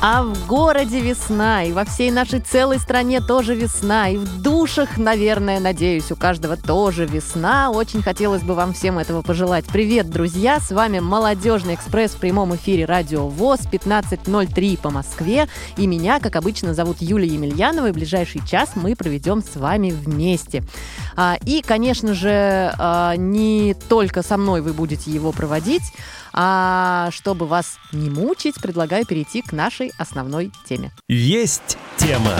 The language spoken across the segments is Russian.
А в городе весна, и во всей нашей целой стране тоже весна, и в душах, наверное, надеюсь, у каждого тоже весна. Очень хотелось бы вам всем этого пожелать. Привет, друзья! С вами «Молодежный экспресс» в прямом эфире «Радио ВОЗ» 15.03 по Москве. И меня, как обычно, зовут Юлия Емельянова, и ближайший час мы проведем с вами вместе. А, и, конечно же, а, не только со мной вы будете его проводить, а чтобы вас не мучить, предлагаю перейти к нашей основной теме. Есть тема.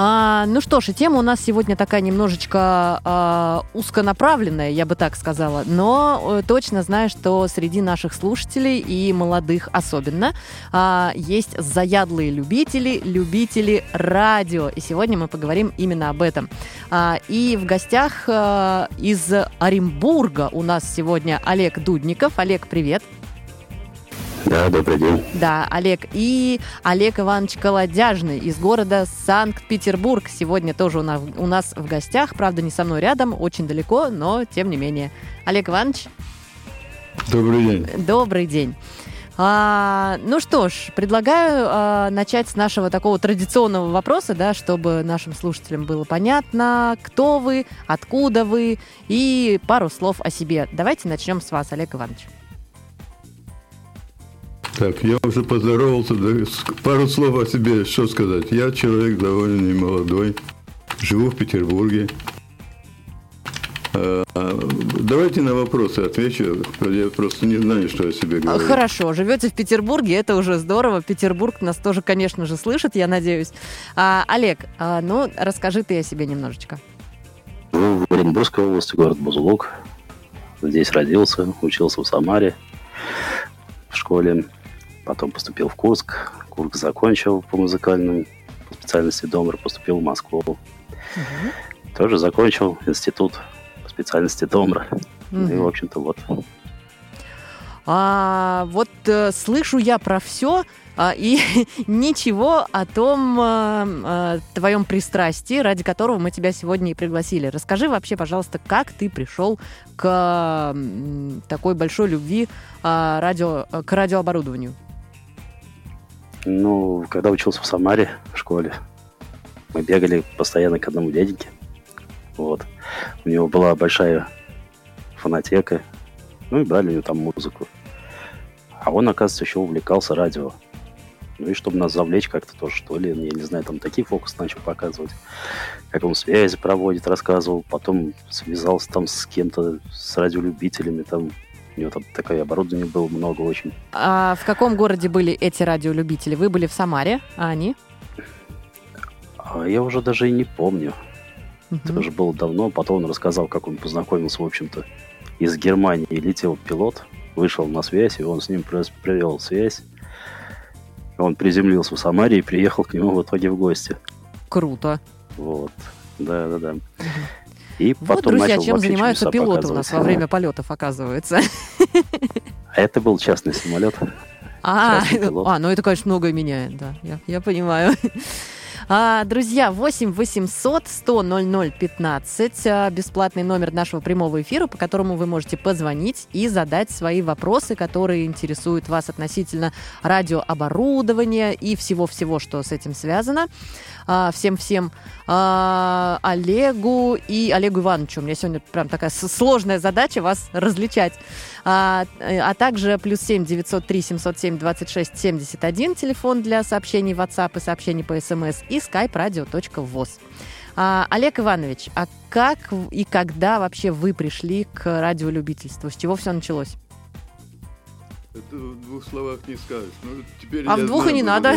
А, ну что ж, и тема у нас сегодня такая немножечко а, узконаправленная, я бы так сказала, но э, точно знаю, что среди наших слушателей и молодых особенно а, есть заядлые любители, любители радио. И сегодня мы поговорим именно об этом. А, и в гостях а, из Оренбурга у нас сегодня Олег Дудников. Олег, привет. Да, добрый день. Да, Олег. И Олег Иванович Колодяжный из города Санкт-Петербург. Сегодня тоже у нас, в гостях. Правда, не со мной рядом, очень далеко, но тем не менее. Олег Иванович. Добрый день. Добрый день. А, ну что ж, предлагаю а, начать с нашего такого традиционного вопроса, да, чтобы нашим слушателям было понятно, кто вы, откуда вы и пару слов о себе. Давайте начнем с вас, Олег Иванович. Так, я уже поздоровался. Да, пару слов о себе, что сказать. Я человек довольно немолодой, живу в Петербурге. А, давайте на вопросы отвечу. Я просто не знаю, что о себе говорю. Хорошо, живете в Петербурге, это уже здорово. Петербург нас тоже, конечно же, слышит, я надеюсь. А, Олег, а, ну расскажи ты о себе немножечко. Ну, в Оренбургской области, город Бузулук. Здесь родился, учился в Самаре в школе. Потом поступил в Курск. Курск закончил по музыкальным по специальности Домр, поступил в Москву. Угу. Тоже закончил институт по специальности Домра. Угу. И, в общем-то, вот. А, вот э, слышу я про все, а, и ничего о том а, а, твоем пристрастии, ради которого мы тебя сегодня и пригласили. Расскажи вообще, пожалуйста, как ты пришел к такой большой любви а, радио, к радиооборудованию? Ну, когда учился в Самаре в школе, мы бегали постоянно к одному дяденьке. Вот. У него была большая фонотека. Ну и брали у него там музыку. А он, оказывается, еще увлекался радио. Ну и чтобы нас завлечь как-то тоже, что ли, я не знаю, там такие фокусы начал показывать. Как он связи проводит, рассказывал. Потом связался там с кем-то, с радиолюбителями, там у него там такое оборудование было много очень. А в каком городе были эти радиолюбители? Вы были в Самаре, а они? А я уже даже и не помню. Угу. Это уже было давно. Потом он рассказал, как он познакомился, в общем-то, из Германии летел пилот, вышел на связь, и он с ним провел связь. Он приземлился в Самаре и приехал к нему в итоге в гости. Круто. Вот. Да, да, да. Угу. И вот, потом друзья, начал чем занимаются пилоты у нас во время полетов, оказывается. А это был частный самолет. А, а, ну это, конечно, многое меняет, да, я, я понимаю. А, друзья, 8 800 100 00 15. Бесплатный номер нашего прямого эфира, по которому вы можете позвонить и задать свои вопросы, которые интересуют вас относительно радиооборудования и всего-всего, что с этим связано. А, всем-всем а, Олегу и Олегу Ивановичу. У меня сегодня прям такая сложная задача вас различать. А, а также плюс 7 903 707 26 71 телефон для сообщений в WhatsApp и сообщений по СМС и skype radio.voz. А, Олег Иванович, а как и когда вообще вы пришли к радиолюбительству? С чего все началось? Это в двух словах не скажешь. Ну, теперь а в двух знаю, и не надо.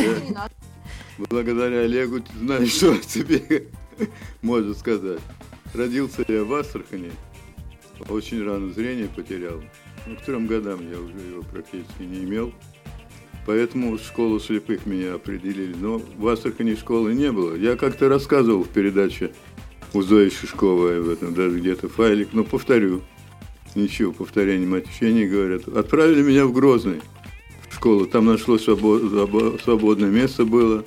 Благодаря Олегу ты знаешь, что тебе можно сказать. Родился я в Астрахани, очень рано зрение потерял. Ну, к трем годам я уже его практически не имел. Поэтому в школу слепых меня определили. Но в Астрахани школы не было. Я как-то рассказывал в передаче у Зои Шишковой об этом, даже где-то файлик. Но повторю. Ничего, повторения мать не говорят. Отправили меня в Грозный школу. Там нашлось свободное место было.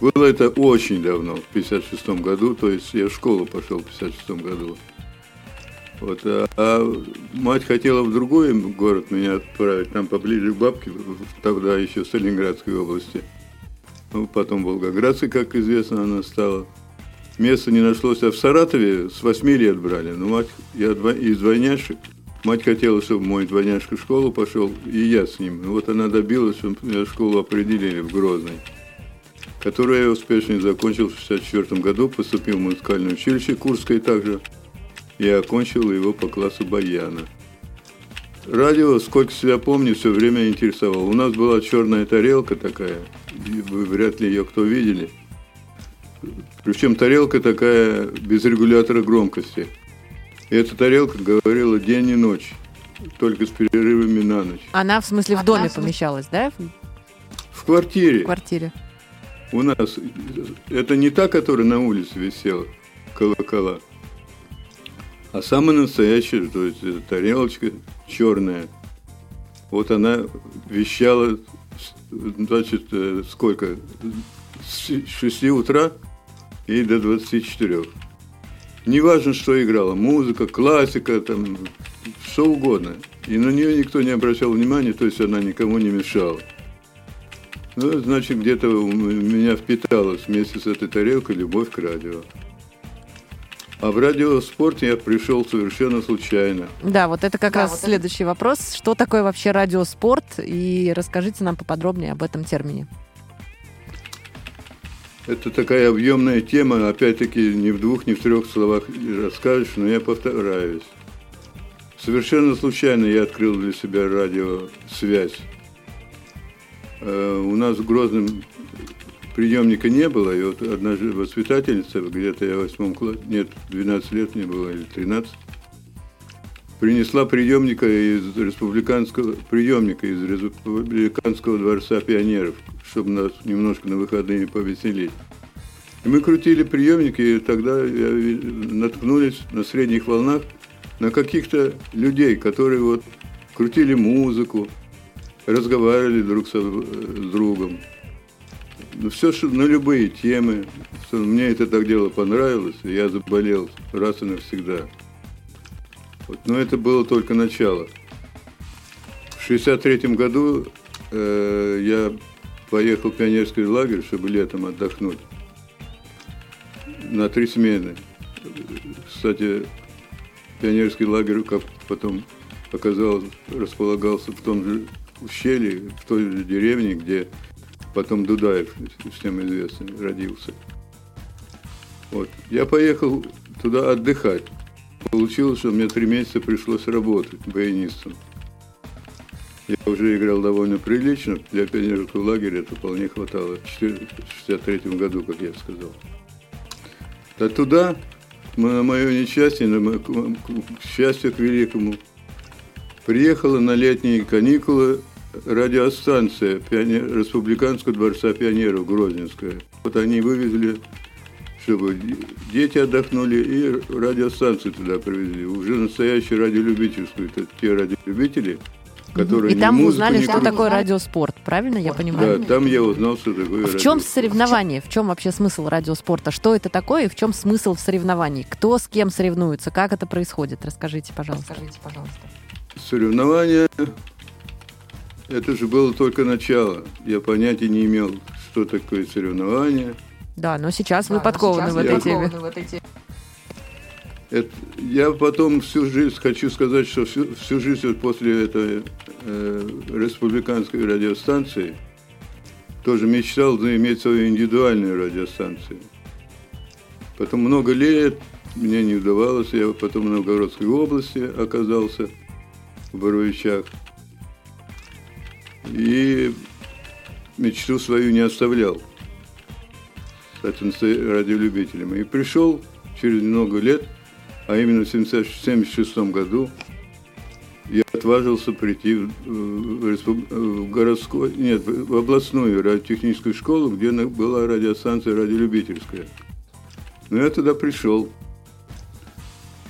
Было это очень давно, в 56 году, то есть я в школу пошел в 56 году. Вот, а, а мать хотела в другой город меня отправить, там поближе к бабке, тогда еще в Сталинградской области. Ну, потом Волгоградской, как известно, она стала. Места не нашлось, а в Саратове с 8 лет брали. Ну, мать, я из двойняшек, мать хотела, чтобы мой двойняшка в школу пошел, и я с ним. Вот она добилась, в школу определили в Грозной которую я успешно закончил в 1964 году, поступил в музыкальное училище Курское также и окончил его по классу баяна. Радио, сколько себя помню, все время интересовало. У нас была черная тарелка такая, вы вряд ли ее кто видели. Причем тарелка такая без регулятора громкости. И эта тарелка говорила день и ночь, только с перерывами на ночь. Она, в смысле, в доме помещалась, да? В квартире. В квартире. У нас это не та, которая на улице висела, колокола, а самая настоящая, то есть тарелочка черная. Вот она вещала, значит, э, сколько? С 6 утра и до 24. Неважно, что играла, музыка, классика, там, что угодно. И на нее никто не обращал внимания, то есть она никому не мешала. Ну, значит, где-то у меня впиталась вместе с этой тарелкой любовь к радио. А в радиоспорт я пришел совершенно случайно. Да, вот это как да, раз вот следующий это... вопрос. Что такое вообще радиоспорт? И расскажите нам поподробнее об этом термине. Это такая объемная тема, опять-таки не в двух, не в трех словах расскажешь, но я повторяюсь. Совершенно случайно я открыл для себя радиосвязь. Э, у нас в Грозном приемника не было, и вот одна воспитательница, где-то я в восьмом классе, нет, 12 лет мне было, или 13, принесла приемника из республиканского, приемника из республиканского дворца пионеров, чтобы нас немножко на выходные повеселить. И мы крутили приемники, и тогда наткнулись на средних волнах на каких-то людей, которые вот крутили музыку, разговаривали друг с, другом. Ну, все, что на любые темы. Мне это так дело понравилось, и я заболел раз и навсегда. Вот. Но это было только начало. В 1963 году э, я поехал в пионерский лагерь, чтобы летом отдохнуть. На три смены. Кстати, пионерский лагерь, как потом оказалось, располагался в том же ущелье, в той же деревне, где потом Дудаев, всем известный, родился. Вот. Я поехал туда отдыхать. Получилось, что мне три месяца пришлось работать баянистом. Я уже играл довольно прилично, для пионерского лагеря это вполне хватало. В 1963 году, как я сказал. А туда, на мое несчастье, на мое, к счастью к великому, приехала на летние каникулы радиостанция пионер, Республиканского дворца пионеров Грозненская. Вот они вывезли, чтобы дети отдохнули, и радиостанцию туда привезли. Уже настоящую радиолюбительскую. Это те радиолюбители, которые И там вы узнали, что крутят. такое радиоспорт, правильно я понимаю? Да, там я узнал, что такое В чем соревнование? В чем вообще смысл радиоспорта? Что это такое и в чем смысл в соревновании? Кто с кем соревнуется? Как это происходит? Расскажите, пожалуйста. Расскажите, пожалуйста. Соревнования это же было только начало. Я понятия не имел, что такое соревнование. Да, но сейчас да, вы подкованы сейчас в этой теме. В этой теме. Это, я потом всю жизнь хочу сказать, что всю, всю жизнь после этой э, республиканской радиостанции тоже мечтал иметь свою индивидуальную радиостанцию. Потом много лет мне не удавалось, я потом в Новгородской области оказался, в Боровичах. И мечту свою не оставлял. Кстати, радиолюбителем. И пришел через много лет, а именно в 1976 году, я отважился прийти в, в, в городскую, нет, в областную радиотехническую школу, где была радиостанция радиолюбительская. Но я туда пришел.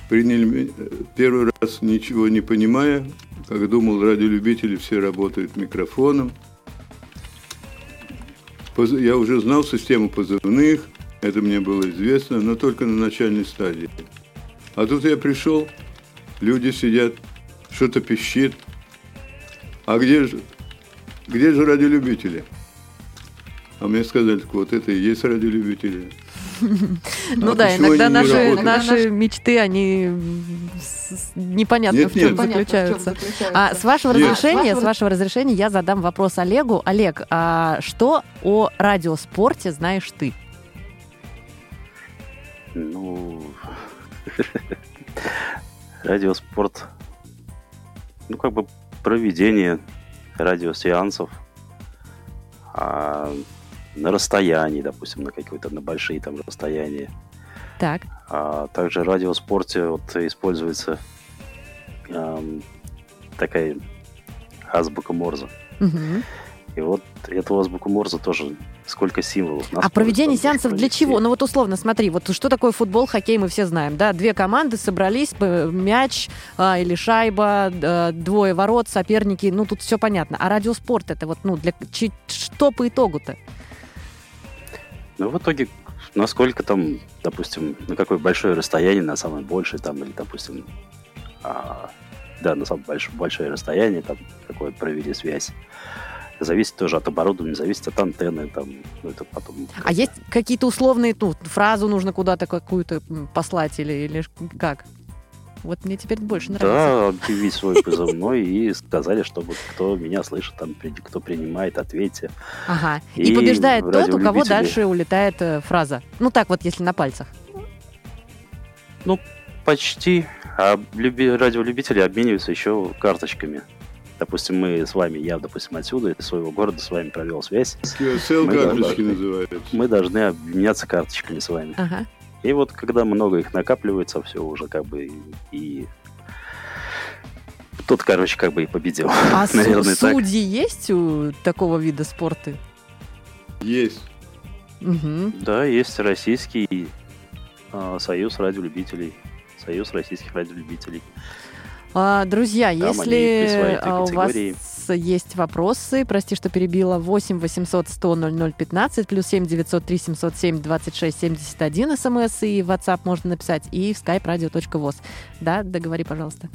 Приняли первый раз ничего не понимая, как думал, радиолюбители все работают микрофоном. Я уже знал систему позывных, это мне было известно, но только на начальной стадии. А тут я пришел, люди сидят, что-то пищит. А где же, где же радиолюбители? А мне сказали, вот это и есть радиолюбители. Ну да, иногда наши мечты, они непонятно в чем заключаются. А с вашего разрешения, с вашего разрешения я задам вопрос Олегу. Олег, а что о радиоспорте знаешь ты? Ну, радиоспорт, ну, как бы проведение радиосеансов, а, на расстоянии, допустим, на какие-то на большие там расстояния. Так. А также в радиоспорте вот используется эм, такая азбука Морзе. Угу. И вот эту азбуку Морзе тоже сколько символов. А проведение сеансов для чего? Ну вот условно, смотри, вот что такое футбол, хоккей, мы все знаем, да? Две команды собрались, мяч а, или шайба, а, двое ворот, соперники, ну тут все понятно. А радиоспорт это вот, ну, для что по итогу-то? Ну, в итоге, насколько там, допустим, на какое большое расстояние, на самое большее, там, или, допустим, а, да, на самое большое, большое расстояние, там, какое провели связь. Зависит тоже от оборудования, зависит от антенны, там, ну, это потом... А есть какие-то условные, ну, фразу нужно куда-то какую-то послать или, или как? Вот мне теперь больше нравится. Да, объявить свой позывной и сказали, чтобы кто меня слышит, там, кто принимает, ответьте. Ага. И, и побеждает тот, у кого дальше улетает э, фраза. Ну так вот, если на пальцах. Ну, почти. А люби, радиолюбители обмениваются еще карточками. Допустим, мы с вами, я, допустим, отсюда, из своего города с вами провел связь. QSL карточки называются. Мы должны обменяться карточками с вами. Ага. И вот когда много их накапливается, все уже как бы и тот, короче, как бы и победил. А Наверное, судьи есть у такого вида спорта? Есть. Угу. Да, есть российский э, союз радиолюбителей. Союз российских радиолюбителей. А, друзья, Там если а, у вас есть вопросы, прости, что перебила, 8 800 100 00 15, плюс 7 903 707 26 71 смс, и в WhatsApp можно написать, и в skype radio.voz. Да, договори, пожалуйста.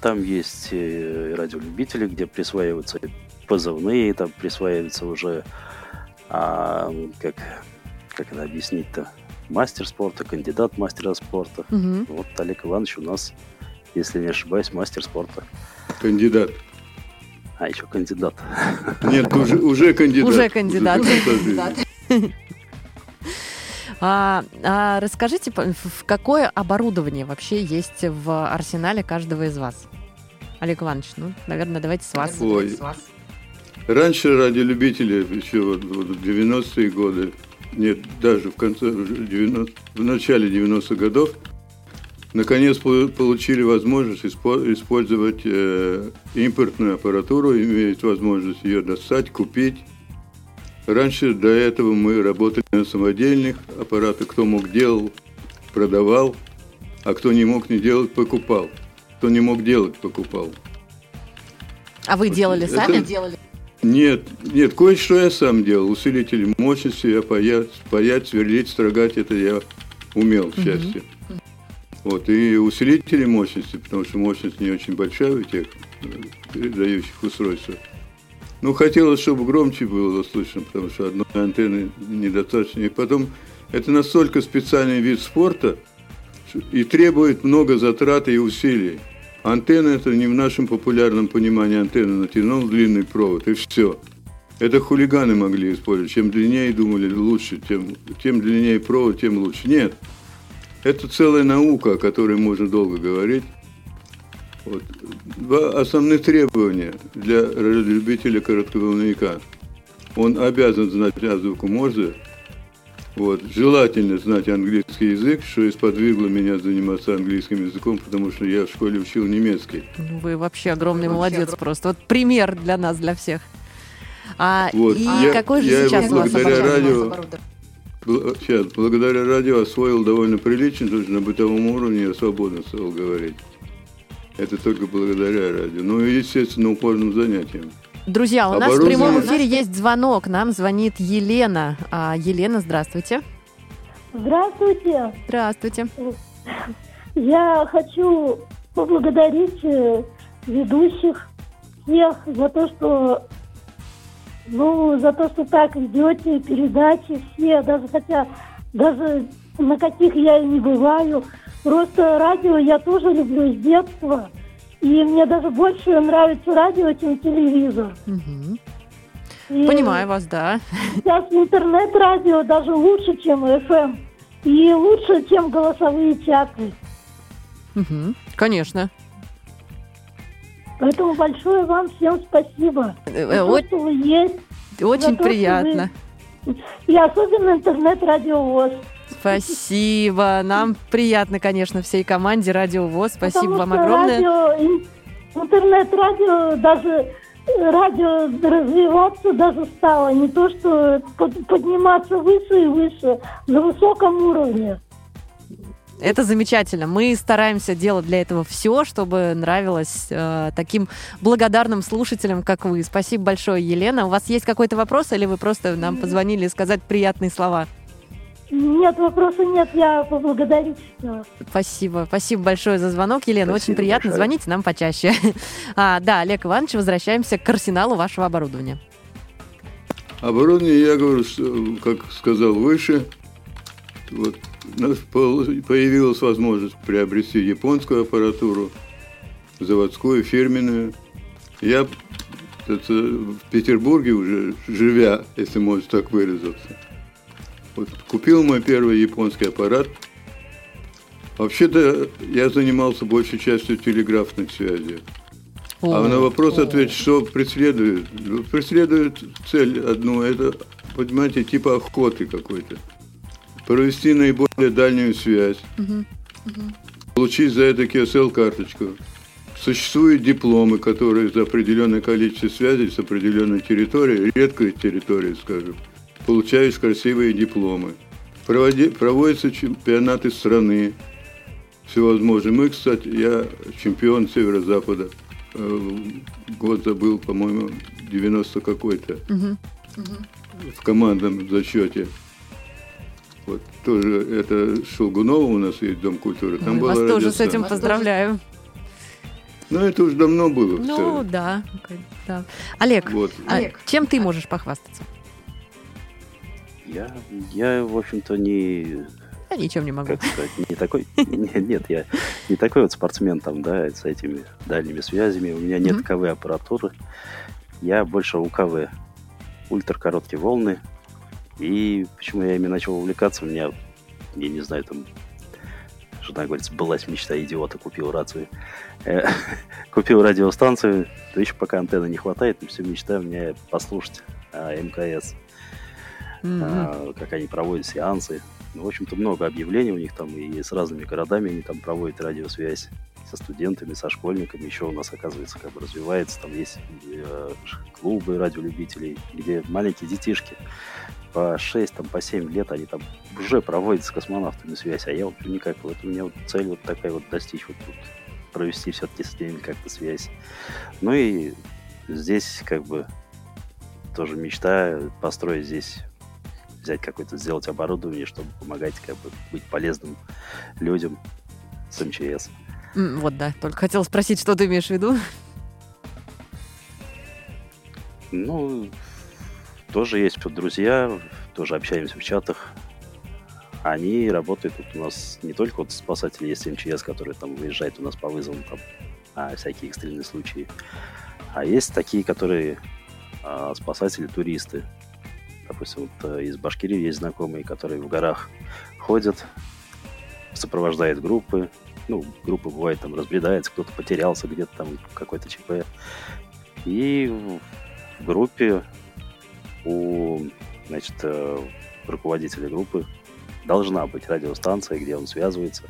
Там есть э, радиолюбители, где присваиваются позывные, там присваиваются уже, а, как, как это объяснить-то, мастер спорта, кандидат мастера спорта. Угу. Вот Олег Иванович у нас если не ошибаюсь, мастер спорта. Кандидат. А, еще кандидат. Нет, уже, уже кандидат. Уже кандидат. А, а расскажите, в какое оборудование вообще есть в арсенале каждого из вас? Олег Иванович, ну, наверное, давайте с вас. Ой. Раньше ради любителей, еще вот, вот в 90-е годы, нет, даже в конце, 90, в начале 90-х годов, наконец получили возможность использовать э, импортную аппаратуру, иметь возможность ее достать, купить. Раньше до этого мы работали на самодельных аппаратах. Кто мог делал, продавал, а кто не мог не делать, покупал. Кто не мог делать, покупал. А вы делали это... сами? Делали? Нет, нет, кое-что я сам делал. Усилители мощности, я паять, паять, сверлить, строгать, это я умел, к счастью. Угу. Вот, и усилители мощности, потому что мощность не очень большая у тех э, передающих устройств. Ну, хотелось, чтобы громче было слышно, потому что одной антенны недостаточно. И потом, это настолько специальный вид спорта и требует много затрат и усилий. Антенна – это не в нашем популярном понимании антенна. Натянул длинный провод, и все. Это хулиганы могли использовать. Чем длиннее думали лучше, тем, тем длиннее провод, тем лучше. Нет, это целая наука, о которой можно долго говорить. Вот. Два основных требования для любителя коротковолновика. Он обязан знать азбуку Морзе, вот. Желательно знать английский язык, что и сподвигло меня заниматься английским языком, потому что я в школе учил немецкий. Ну, вы вообще огромный вообще молодец огром... просто. Вот пример для нас, для всех. А, вот. И я, какой же я сейчас его благодаря радио, Сейчас, благодаря радио освоил довольно прилично, то есть на бытовом уровне я свободно стал говорить. Это только благодаря радио. Ну и, естественно, упорным занятиям. Друзья, у нас в прямом эфире есть звонок. Нам звонит Елена. А, Елена, здравствуйте. Здравствуйте. Здравствуйте. Я хочу поблагодарить э, ведущих всех за то, что ну, за то, что так ведете передачи все, даже хотя, даже на каких я и не бываю. Просто радио я тоже люблю с детства. И мне даже больше нравится радио, чем телевизор. Угу. И Понимаю вас, да. Сейчас интернет-радио даже лучше, чем FM. И лучше, чем голосовые чаты. Угу. Конечно. Поэтому большое вам всем спасибо. Э, за то, есть. Очень то, приятно. Вы... И особенно интернет-радио ВОЗ. Спасибо. Нам приятно, конечно, всей команде Радио ВОЗ. Спасибо Потому вам огромное. Радио, интернет-радио даже радио развиваться даже стало. Не то, что подниматься выше и выше, на высоком уровне. Это замечательно. Мы стараемся делать для этого все, чтобы нравилось э, таким благодарным слушателям, как вы. Спасибо большое, Елена. У вас есть какой-то вопрос, или вы просто нам позвонили сказать приятные слова? Нет, вопроса нет, я поблагодарить. Спасибо, спасибо большое за звонок, Елена, спасибо очень приятно, большое. звоните нам почаще. А, да, Олег Иванович, возвращаемся к арсеналу вашего оборудования. Оборудование, я говорю, как сказал выше, вот, у нас появилась возможность приобрести японскую аппаратуру, заводскую, фирменную. Я это, в Петербурге уже, живя, если можно так выразиться, вот купил мой первый японский аппарат. Вообще-то я занимался большей частью телеграфных связей. А на вопрос ответить, что преследует? Ну, преследует цель одну, это, понимаете, типа охоты какой-то. Провести наиболее дальнюю связь. Получить за это QSL-карточку. Существуют дипломы, которые за определенное количество связей с определенной территорией, редкой территорией, скажем, получаешь красивые дипломы. Проводи, проводятся чемпионаты страны всевозможные. Мы, кстати, я чемпион Северо-Запада. Э, год забыл, по-моему, 90 какой-то. Угу. Угу. В командном зачете. Вот тоже это Шелгунова у нас есть Дом культуры. Там Ой, вас тоже с этим поздравляю. Ну, это уже давно было. Ну, да, да. Олег, вот. а Олег, чем ты можешь похвастаться? Я, я в общем-то, не... Я ничем не могу. Как сказать, не такой... Нет, нет, я не такой вот спортсмен там, да, с этими дальними связями. У меня нет КВ аппаратуры. Я больше УКВ. Ультракороткие волны. И почему я ими начал увлекаться, у меня, я не знаю, там жена говорит, сбылась мечта идиота, купил рацию. Э, купил радиостанцию, то еще пока антенны не хватает, все мечта меня послушать а, МКС mm-hmm. как они проводят сеансы. Ну, в общем-то, много объявлений у них там, и с разными городами они там проводят радиосвязь со студентами, со школьниками. Еще у нас, оказывается, как бы развивается. Там есть э, клубы радиолюбителей, где маленькие детишки по 6, там, по 7 лет, они там уже проводят с космонавтами связь, а я вот никак, вот у меня вот цель вот такая вот достичь, вот, вот провести все-таки с ними как-то связь. Ну и здесь как бы тоже мечта построить здесь взять какое-то, сделать оборудование, чтобы помогать, как бы быть полезным людям с МЧС. Вот, да. Только хотел спросить, что ты имеешь в виду? Ну, тоже есть друзья, тоже общаемся в чатах. Они работают вот у нас не только вот спасатели есть МЧС, которые там выезжают у нас по вызовам, там, а всякие экстренные случаи. А есть такие, которые а, спасатели-туристы. Допустим, вот э, из Башкирии есть знакомые, которые в горах ходят, сопровождают группы. Ну, группа бывает там разбредается, кто-то потерялся где-то там, какой-то ЧП. И в группе у, значит, э, руководителя группы должна быть радиостанция, где он связывается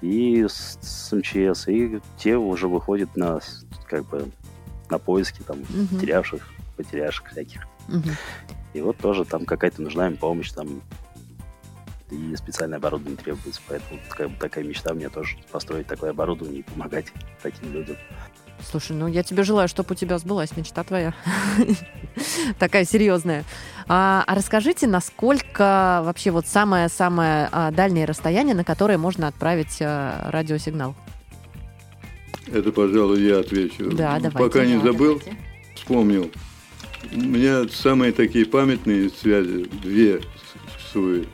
и с, с МЧС, и те уже выходят на как бы на поиски там угу. терявших, потерявших всяких. Угу. И вот тоже там какая-то нужна им помощь, там и специальное оборудование требуется. Поэтому как бы, такая мечта у меня тоже построить такое оборудование и помогать таким людям. Слушай, ну я тебе желаю, чтобы у тебя сбылась мечта твоя. Такая серьезная. А, а расскажите, насколько вообще вот самое-самое а, дальнее расстояние, на которое можно отправить а, радиосигнал? Это, пожалуй, я отвечу. Да, давайте. Пока не забыл, давайте. вспомнил. У меня самые такие памятные связи, две существуют.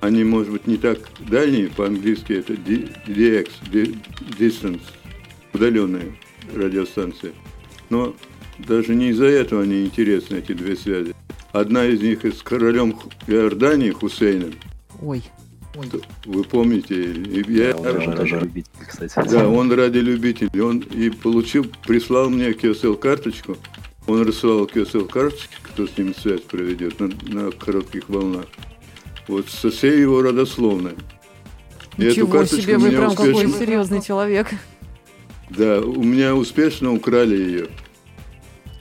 Они, может быть, не так дальние, по-английски это DX, Distance, удаленные радиостанции. Но даже не из-за этого они интересны, эти две связи. Одна из них с королем Иордании Хусейном. Ой, Вы помните? Я- Он даже радиолюбитель, кстати. да, он ради любителей. Он и получил, прислал мне QSL карточку. Он рассылал QSL карточки, кто с ним связь проведет на, на коротких волнах. Вот со всей его родословной. И эту ничего карточку себе, вы прям какой успешно- серьезный человек. Да, у меня успешно украли ее.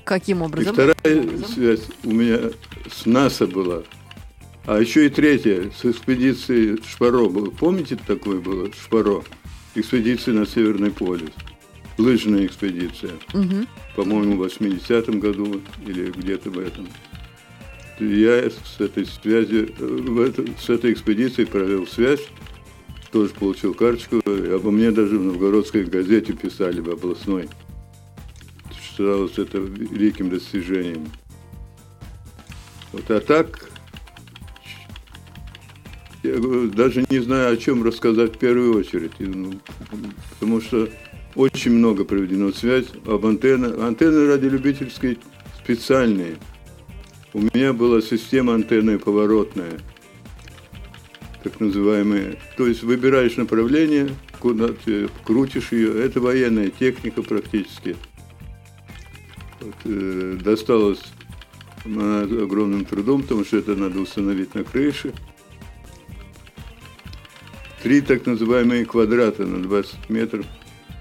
Каким И образом? вторая связь у меня с НАСА была. А еще и третья, с экспедицией Шпаро. было. Помните, такое было? Шпаро. Экспедиция на Северный полюс. Лыжная экспедиция. Мгм. По-моему, в 80-м году или где-то в этом. Я с этой связи, э, с этой экспедицией провел связь, тоже получил карточку. Обо мне даже в новгородской газете писали, в областной. Считалось это великим достижением. Вот, а так, я даже не знаю, о чем рассказать в первую очередь. Ну, потому что очень много проведено связь об антеннах. Антенны радиолюбительские специальные. У меня была система антенны поворотная, так называемая. То есть выбираешь направление, куда ты крутишь ее. Это военная техника практически. Вот, э, досталось она огромным трудом, потому что это надо установить на крыше. Три так называемые квадрата на 20 метров.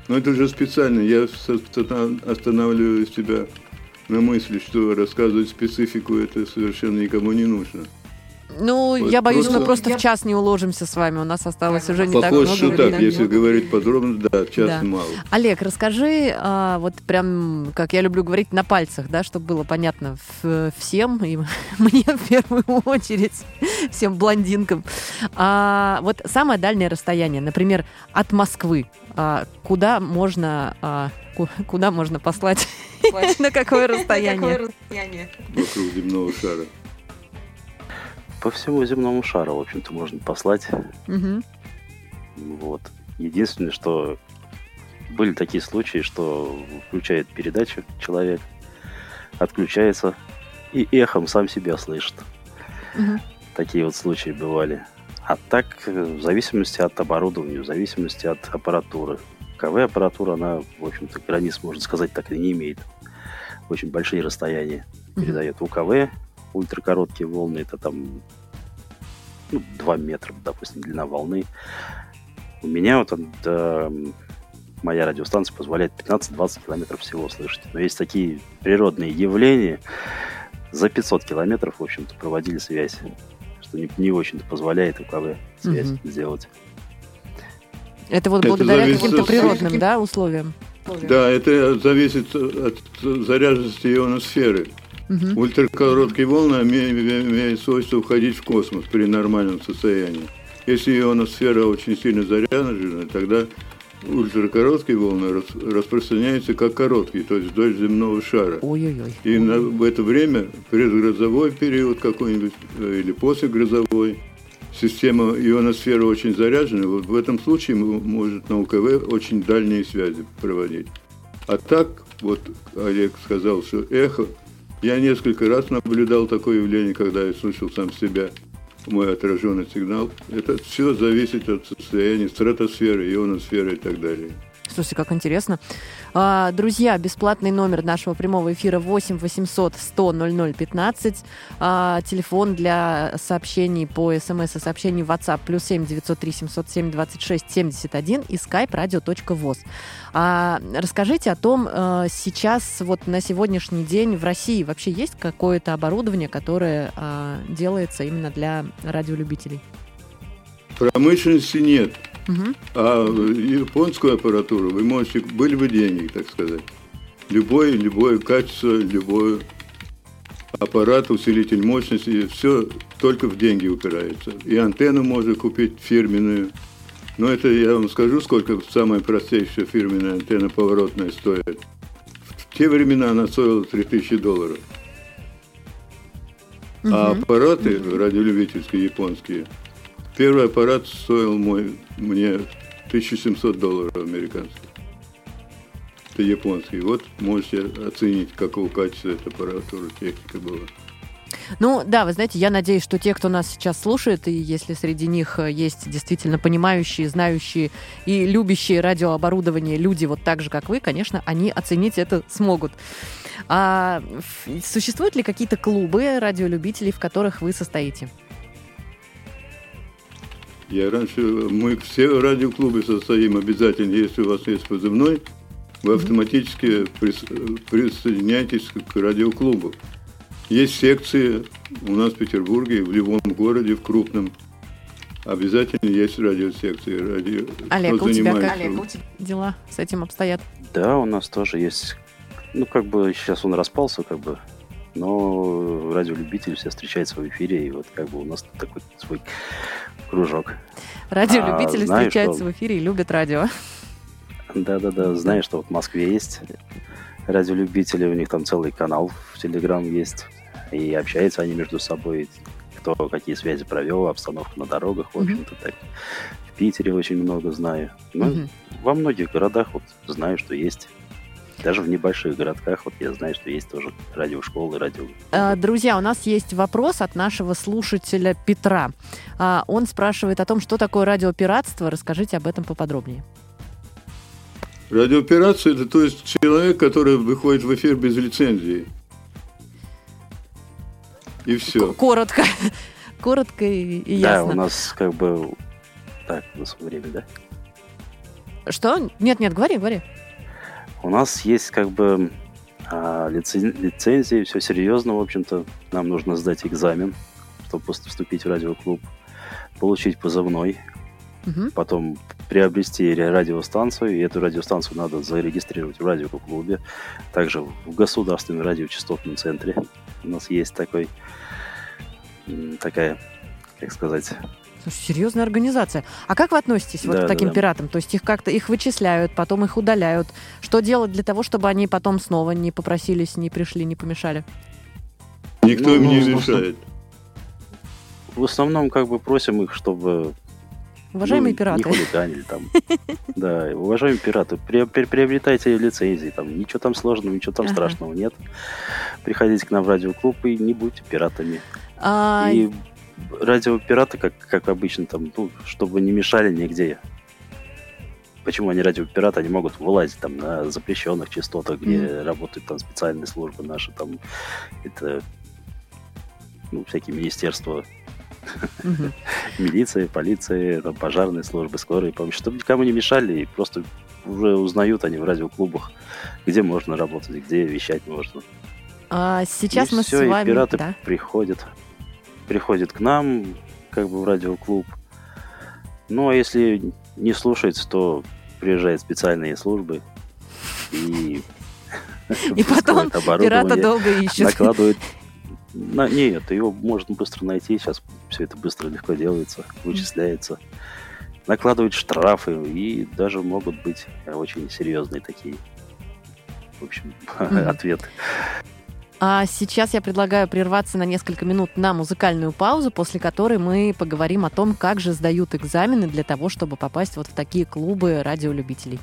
Но это уже специально. Я останавливаю себя на мысли, что рассказывать специфику это совершенно никому не нужно. Ну, Вот я боюсь, мы просто- просто в час не уложимся с вами. У нас осталось уже не так Похоже, много что так, если говорить подробно, да, час Да. мало. Олег, расскажи, а, вот прям, как я люблю говорить, на пальцах, да, чтобы было понятно в- всем, и мне в первую очередь, всем блондинкам. А, вот самое дальнее расстояние, например, от Москвы, а, куда можно, а, куда можно послать, на какое расстояние? вокруг земного шара. По всему земному шару, в общем-то, можно послать. Вот. Единственное, что были такие случаи, что включает передачу человек, отключается и эхом сам себя слышит. Такие вот случаи бывали. А так, э, в зависимости от оборудования, в зависимости от аппаратуры. КВ-аппаратура, она, в общем-то, границ, можно сказать, так и не имеет. Очень большие расстояния передает. У КВ ультракороткие волны, это там ну, 2 метра, допустим, длина волны. У меня вот да, моя радиостанция позволяет 15-20 километров всего слышать. Но есть такие природные явления, за 500 километров, в общем-то, проводили связь, что не, не очень-то позволяет УКВ связь Мгм. сделать. Это вот благодаря каким-то от- природным, да, условиям? Да, это зависит от заряженности ионосферы. Мгм. Ультракороткие волны име- име- имеют свойство уходить в космос при нормальном состоянии. Если ионосфера очень сильно заряжена, тогда ультракороткие волны рас- распространяются как короткие, то есть вдоль земного шара. Ой-ой-ой. И на- в это время, предгрозовой период какой-нибудь э, или послегрозовой, система ионосферы очень заряжена, вот в этом случае может на УКВ очень дальние связи проводить. А так, вот Олег сказал, что эхо, я несколько раз наблюдал такое явление, когда я слышал сам себя, мой отраженный сигнал. Это все зависит от состояния стратосферы, ионосферы и так далее. Слушайте, как интересно. А, Друзья, бесплатный номер нашего прямого эфира 8 800 100 00 15. А, Телефон для сообщений по смс и сообщений в WhatsApp плюс 7 903 707 26 71 и skype radio.voz. А, Расскажите о том, э, сейчас, вот на сегодняшний день в России вообще есть какое-то оборудование, которое а, делается именно для радиолюбителей? Промышленности нет. А японскую аппаратуру вы можете, были бы деньги, так сказать, любое, любое качество, любой аппарат, усилитель мощности, все только в деньги упирается. И антенну можно купить фирменную. Но это я вам скажу, сколько самая простейшая фирменная антенна поворотная стоит. В те времена она стоила 3000 долларов. А аппараты радиолюбительские японские, первый аппарат стоил мой, мне 1700 долларов американских. Это японский. Вот можете оценить, какого качества эта аппаратура, техника была. Ну да, вы знаете, я надеюсь, что те, кто нас сейчас слушает, и если среди них э, есть действительно понимающие, знающие и любящие радиооборудование люди вот так же, как вы, конечно, они оценить это смогут. А существуют ли какие-то клубы радиолюбителей, в которых вы состоите? Я раньше, мы все радиоклубы состоим обязательно, если у вас есть позывной, вы автоматически присоединяетесь к радиоклубу. Есть секции у нас в Петербурге, в любом городе, в крупном. Обязательно есть радиосекции. Радио... Олег, у тебя как Олег, у тебя дела с этим обстоят? Да, у нас тоже есть. Ну, как бы сейчас он распался, как бы. Но радиолюбители все встречаются в эфире, и вот как бы у нас такой свой кружок. Радиолюбители а, встречаются что... в эфире и любят радио. Да-да-да, знаю, что вот в Москве есть радиолюбители, у них там целый канал в Телеграм есть, и общаются они между собой, кто какие связи провел, обстановка на дорогах, в общем-то, так. В Питере очень много знаю. Ну, во многих городах вот знаю, что есть. Даже в небольших городках вот я знаю, что есть тоже радиошколы, радио. А, друзья, у нас есть вопрос от нашего слушателя Петра. А, он спрашивает о том, что такое радиопиратство. Расскажите об этом поподробнее. Радиооперация – это то есть человек, который выходит в эфир без лицензии. И все. Коротко. Коротко и, ясно. Да, у нас как бы... Так, у нас время, да? Что? Нет, нет, говори, говори. У нас есть как бы а, лицен... лицензии, все серьезно, в общем-то. Нам нужно сдать экзамен, чтобы вступить в радиоклуб, получить позывной, угу. потом приобрести радиостанцию, и эту радиостанцию надо зарегистрировать в радиоклубе, также в Государственном радиочастотном центре. У нас есть такой, такая, как сказать... серьезная организация. А как вы относитесь да, вот к таким да, пиратам? То есть их как-то их вычисляют, потом их удаляют. Что делать для того, чтобы они потом снова не попросились, не пришли, не помешали? Никто ну, им не мешает. В основном как бы просим их, чтобы Уважаемые ну, пираты. Не хулиганили там. Да, уважаемые пираты, приобретайте лицензии, там ничего там сложного, ничего там страшного нет. Приходите к нам в радиоклуб и не будьте пиратами. А... И радиопираты, как, как обычно, там, ну, чтобы не мешали нигде. Почему они радиопираты, они могут вылазить там на запрещенных частотах, где mm. работают там специальные службы наши, там, это, ну, всякие министерства милиции, полиции, там, пожарной службы, скорой помощи, чтобы никому не мешали, и просто уже узнают они в радиоклубах, где можно работать, где вещать можно. А сейчас и мы все, с вами... И пираты да? приходят, приходят к нам, как бы в радиоклуб. Ну, а если не слушается, то приезжают специальные службы и и потом пирата долго ищут. Накладывают на, нет, его можно быстро найти, сейчас все это быстро легко делается, вычисляется. Накладывают штрафы, и даже могут быть очень серьезные такие, в общем, mm-hmm. ответы. А сейчас я предлагаю прерваться на несколько минут на музыкальную паузу, после которой мы поговорим о том, как же сдают экзамены для того, чтобы попасть вот в такие клубы радиолюбителей.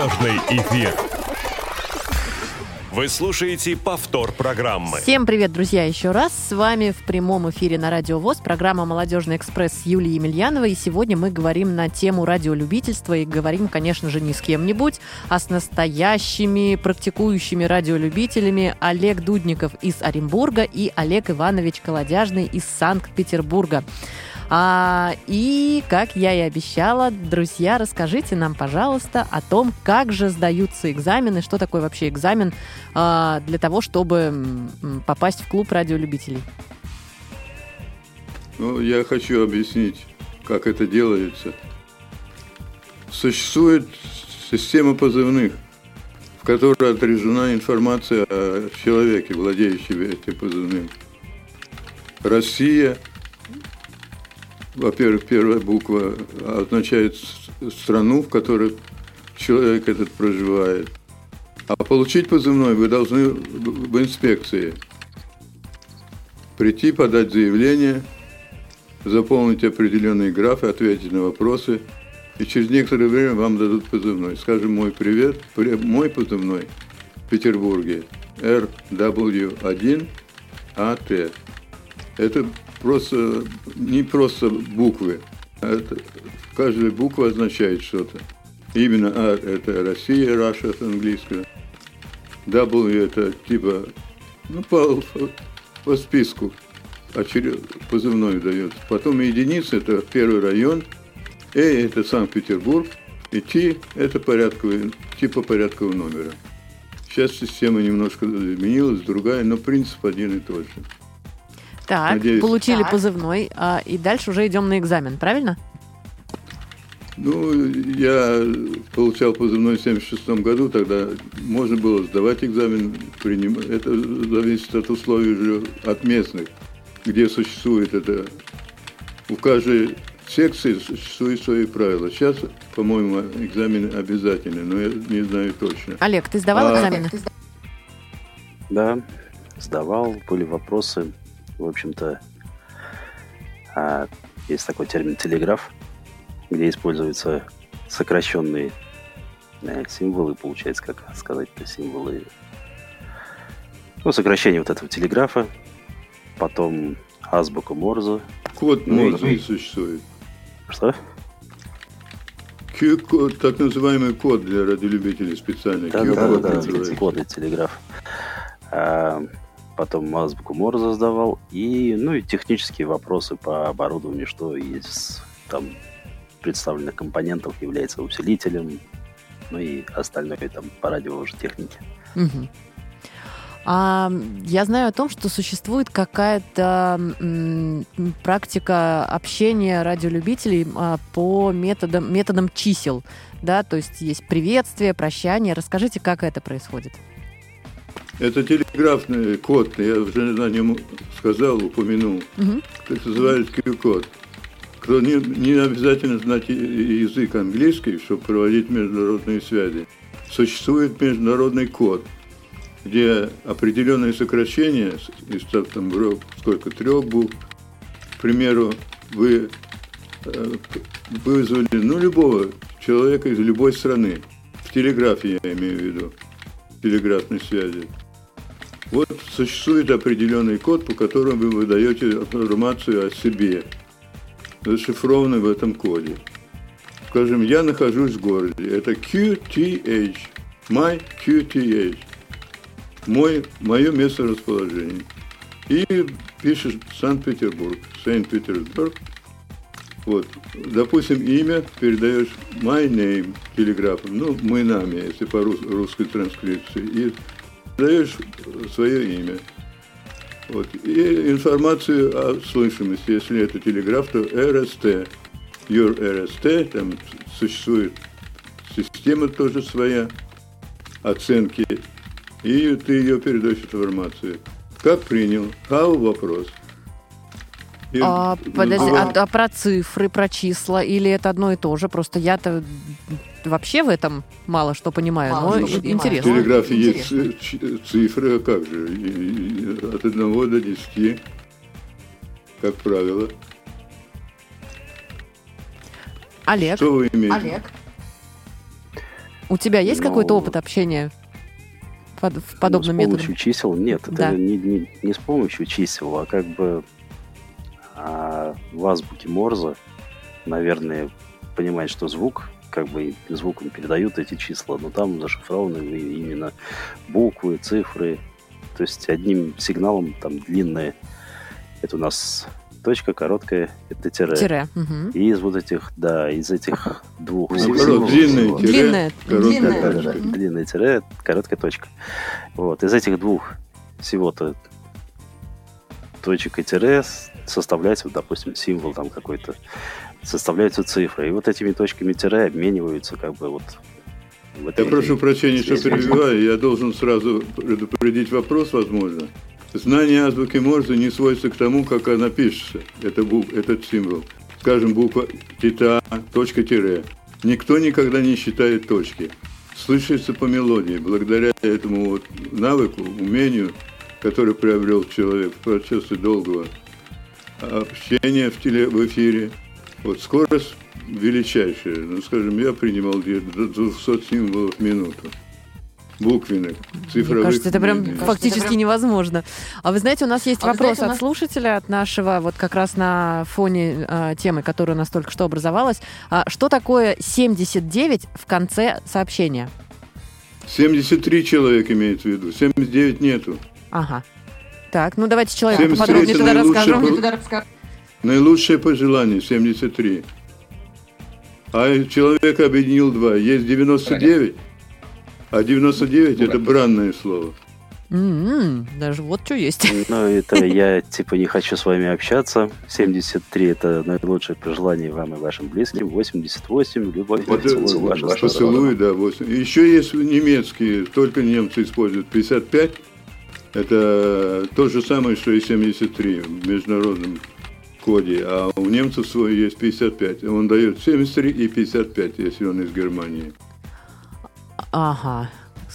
Молодежный эфир. Вы слушаете повтор программы. Всем привет, друзья, еще раз. С вами в прямом эфире на Радио ВОЗ программа «Молодежный экспресс» с Юлией Емельяновой. И сегодня мы говорим на тему радиолюбительства и говорим, конечно же, не с кем-нибудь, а с настоящими практикующими радиолюбителями Олег Дудников из Оренбурга и Олег Иванович Колодяжный из Санкт-Петербурга. А, и, как я и обещала, друзья, расскажите нам, пожалуйста, о том, как же сдаются экзамены, что такое вообще экзамен а, для того, чтобы попасть в клуб радиолюбителей. Ну, я хочу объяснить, как это делается. Существует система позывных, в которой отрежена информация о человеке, владеющем этим позывным. Россия – во-первых, первая буква означает страну, в которой человек этот проживает. А получить позывной вы должны в инспекции прийти, подать заявление, заполнить определенные графы, ответить на вопросы, и через некоторое время вам дадут позывной. Скажем, мой привет, мой позывной в Петербурге RW1AT. Это просто не просто буквы. А это, каждая буква означает что-то. Именно R – это Россия, Russia с английского. W – это типа, ну, по, по списку очеред, позывной дает. Потом единица – это первый район, A – это Санкт-Петербург, и T – это порядковый, типа порядкового номера. Сейчас система немножко изменилась, другая, но принцип один и тот же. Так, Надеюсь. получили так. позывной, а, и дальше уже идем на экзамен, правильно? Ну, я получал позывной в 76 году, тогда можно было сдавать экзамен, принимать. Это зависит от условий уже от местных, где существует это. У каждой секции существуют свои правила. Сейчас, по-моему, экзамены обязательны, но я не знаю точно. Олег, ты сдавал а... экзамены? Да, сдавал, были вопросы в общем-то, а, есть такой термин телеграф, где используются сокращенные э, символы, получается, как сказать-то, символы, ну, сокращение вот этого телеграфа, потом азбука Морзе. Код ну, Морзе и... существует. Что? Q-код, так называемый код для радиолюбителей специальный. Да, да, да, да, коды телеграф. А, потом азбуку Морзе сдавал, и, ну, и технические вопросы по оборудованию, что из там представленных компонентов является усилителем, ну и остальное там по радио уже техники. Угу. А, я знаю о том, что существует какая-то практика общения радиолюбителей а, по методам, методам чисел, да, то есть есть приветствие, прощание. Расскажите, как это происходит? Это телеграфный код, я уже на нем сказал, упомянул. Угу. Так называется Q-код. Кто не, не обязательно знать язык английский, чтобы проводить международные связи. Существует международный код, где определенные сокращения из там, сколько трех букв, к примеру, вы э, вызвали ну, любого человека из любой страны, в телеграфе я имею в виду, телеграфной связи. Вот существует определенный код, по которому вы выдаете информацию о себе, зашифрованный в этом коде. Скажем, я нахожусь в городе. Это QTH. My QTH. Мой, мое место расположения. И пишешь Санкт-Петербург. Санкт-Петербург. Вот. Допустим, имя передаешь my name телеграфом. Ну, мы нами, если по русской транскрипции. И даешь свое имя. Вот. И информацию о слышимости, если это телеграф, то РСТ. Your RST, там существует система тоже своя, оценки, и ты ее передаешь информацию. Как принял? How вопрос. А, подожди, а, а про цифры, про числа, или это одно и то же? Просто я-то вообще в этом мало что понимаю, мало но что интересно. В телеграфе есть цифры, а как же? От 1 до 10, как правило. Олег. Что вы имеете? Олег. У тебя есть Ну, какой-то опыт общения под, в подобным ну, с методом? помощью чисел нет, Да. это не, не, не с помощью чисел, а как бы а, в азбуке Морзе, наверное, понимает, что звук, как бы звуком передают эти числа, но там зашифрованы именно буквы, цифры, то есть одним сигналом там длинные, это у нас точка, короткая, это тире. Тире. мгм. И из вот этих, да, из этих двух Наоборот, символов- длинное тире, Длинное, короткая длинное. да, да, точка. да, длинное тире, короткая точка. Вот, из этих двух всего-то точек и тире составляется, вот, допустим, символ там какой-то, составляются цифры. И вот этими точками тире обмениваются как бы вот в Я этой- прошу прощения, что перебиваю. Я должен сразу предупредить вопрос, возможно. Знание азбуки Морзе не сводится к тому, как она пишется, это бук, этот символ. Скажем, буква тита, точка тире. Никто никогда не считает точки. Слышится по мелодии. Благодаря этому вот навыку, умению, который приобрел человек в процессе долгого общения в, теле, в эфире, вот скорость величайшая. Ну, скажем, я принимал где-то до 200 символов в минуту. Буквенных, цифровых. Мне кажется, это прям не- не- фактически невозможно. А вы знаете, у нас есть А вопрос знаете, у от нас- слушателя, от нашего, вот как раз на фоне а, темы, которая у нас только что образовалась. А, что такое 79 в конце сообщения? 73 человека имеется в виду, 79 нету. Ага. Так, ну давайте человеку 73 поподробнее это тогда наилучшее расскажем. по- Наилучшее пожелание 73. А человек объединил два. Есть 99, а 99 это бранное слово. М-м, даже вот что есть. Ну, это я, типа, не хочу с вами общаться. 73 – это наилучшее пожелание вам и вашим близким. 88 – любовь, Это поцелуй в вашу сторону. Поцелуй, да, 8. Еще есть немецкие, только немцы используют 55. Это то же самое, что и 73 в международном коде. А у немцев свой есть 55. Он дает 73 и 55, если он из Германии. Ага.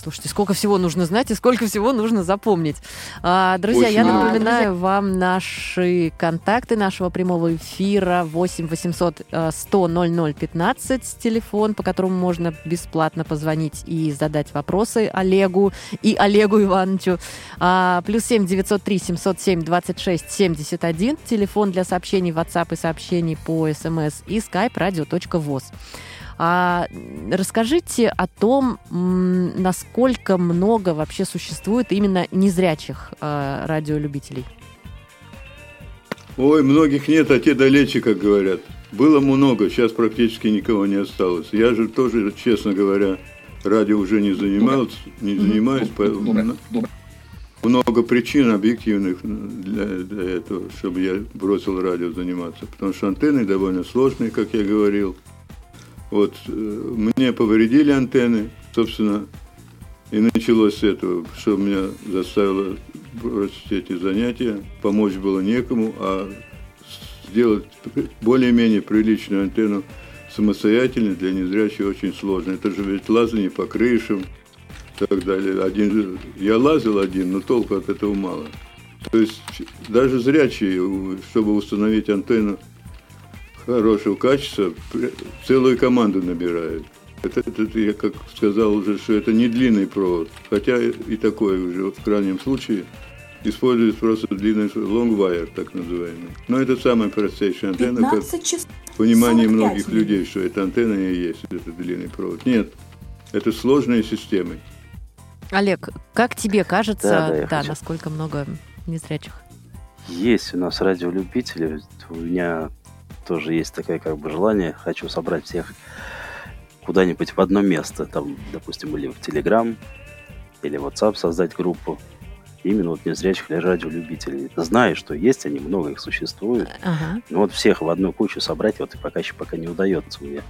Слушайте, сколько всего нужно знать и сколько всего нужно запомнить. А, друзья, Очень я много. напоминаю вам наши контакты нашего прямого эфира 8 800 э, 100 00 15, телефон, по которому можно бесплатно позвонить и задать вопросы Олегу и Олегу Ивановичу. А, плюс 7 903 707 26 71, телефон для сообщений WhatsApp и сообщений по смс и skype radio.voz. А, расскажите о том, насколько много вообще существует именно незрячих а, радиолюбителей. Ой, многих нет, а те далече, как говорят. Было много, сейчас практически никого не осталось. Я же тоже, честно говоря, радио уже не занимался, не занимаюсь. поэтому Много причин объективных для, для этого, чтобы я бросил радио заниматься. Потому что антенны довольно сложные, как я говорил. Вот э, мне повредили антенны, собственно, и началось с этого, что меня заставило бросить эти занятия. Помочь было некому, а сделать более-менее приличную антенну самостоятельно для незрячих очень сложно. Это же ведь лазание по крышам и так далее. Один, я лазил один, но толку от этого мало. То есть даже зрячие, чтобы установить антенну хорошего качества, целую команду набирают. Это, это я как сказал уже, что это не длинный провод, хотя и такой уже в крайнем случае используют просто длинный long wire, так называемый. Но это самая простейшая антенна, как 15 часов. 45 многих минут. людей, что это антенна и есть этот длинный провод. Нет, это сложные системы. Олег, как тебе кажется, Да, да, да, хочу. насколько много незрячих? Есть у нас радиолюбители. У меня тоже есть такое как бы желание. Хочу собрать всех куда-нибудь в одно место. Там, допустим, или в Telegram, или в WhatsApp создать группу. Именно вот незрячих или радиолюбителей. Знаю, что есть они, много их существует. Ага. Но вот всех в одну кучу собрать вот и пока еще пока не удается мне.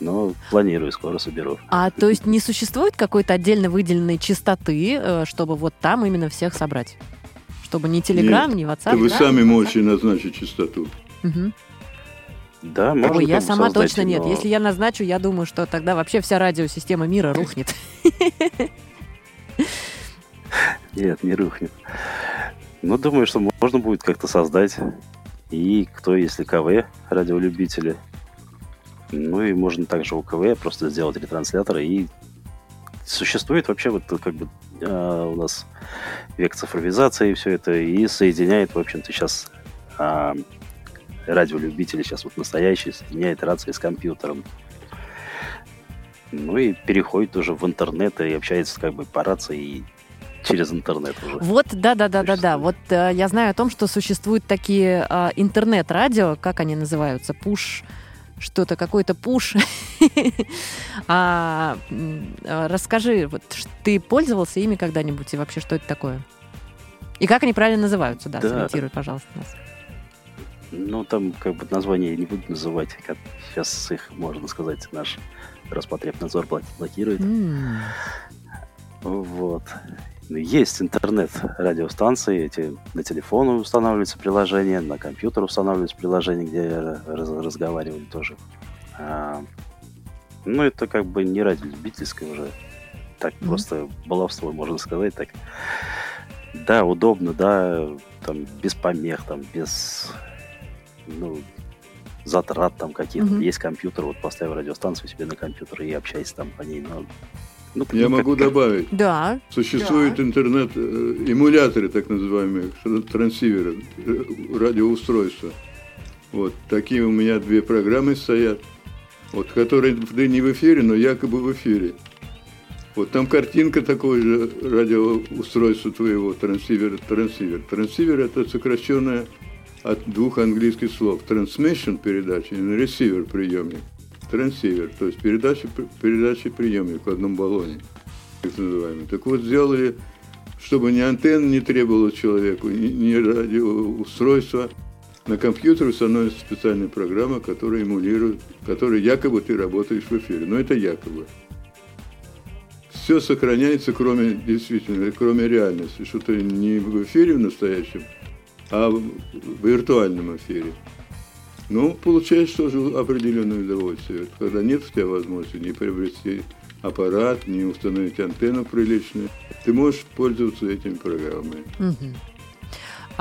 Но планирую, скоро соберу. А то есть не существует какой-то отдельно выделенной частоты, э, чтобы вот там именно всех собрать? Чтобы ни Telegram, Нет, ни WhatsApp? вы да? сами можете назначить частоту. Мгм. Да, можно Ой, я сама создать, точно нет. но- Если я назначу, я думаю, что тогда вообще вся радиосистема мира рухнет. Нет, не рухнет. Ну, думаю, что можно будет как-то создать. И кто, если КВ, радиолюбители. Ну и можно также у КВ просто сделать ретранслятор и существует вообще вот как бы э, у нас век цифровизации и все это, и соединяет, в общем-то, сейчас э, радиолюбители, сейчас вот настоящий, соединяет рации с компьютером. Ну и переходит уже в интернет и общается как бы по рации и через интернет уже. Вот, да, да, да, да, да. Вот э, я знаю о том, что существуют такие э, интернет-радио, как они называются, пуш, что-то, какой-то пуш. а, а, расскажи, вот ты пользовался ими когда-нибудь и вообще что это такое? И как они правильно называются, да, да. сориентируй, пожалуйста, нас. Ну, там как бы название не буду называть, как сейчас их, можно сказать, наш Роспотребнадзор блокирует. Mm. Вот. Есть интернет-радиостанции, эти на телефону устанавливаются приложения, на компьютер устанавливаются приложения, где раз, разговаривали тоже. А, ну, это как бы не радиолюбительское уже, так mm-hmm. просто баловство, можно сказать так. Да, удобно, да, там без помех, там без, ну, затрат там каких-то. Mm-hmm. Есть компьютер, вот поставил радиостанцию себе на компьютер и общайся там по ней. Но ну, Я ну, могу добавить. Да. Существуют да. интернет-эмуляторы, так называемые, трансиверы, э, радиоустройства. Вот такие у меня две программы стоят, вот, которые да не в эфире, но якобы в эфире. Вот там картинка такой же радиоустройства твоего, трансивер, трансивер. Трансивер это сокращенное от двух английских слов. Transmission передача и receiver приемник трансивер, то есть передача, передача приемник в одном баллоне, так называемый. Так вот, сделали, чтобы ни антенна не требовала человеку, ни, ни радиоустройства. На компьютере становится специальная программа, которая эмулирует, которая якобы ты работаешь в эфире. Но это якобы. Все сохраняется, кроме действительно, кроме реальности, что ты не в эфире в настоящем, а в виртуальном эфире. Ну, получаешь тоже определенное удовольствие. Когда нет у тебя возможности не приобрести аппарат, не установить антенну приличную, ты можешь пользоваться этими программами. Угу.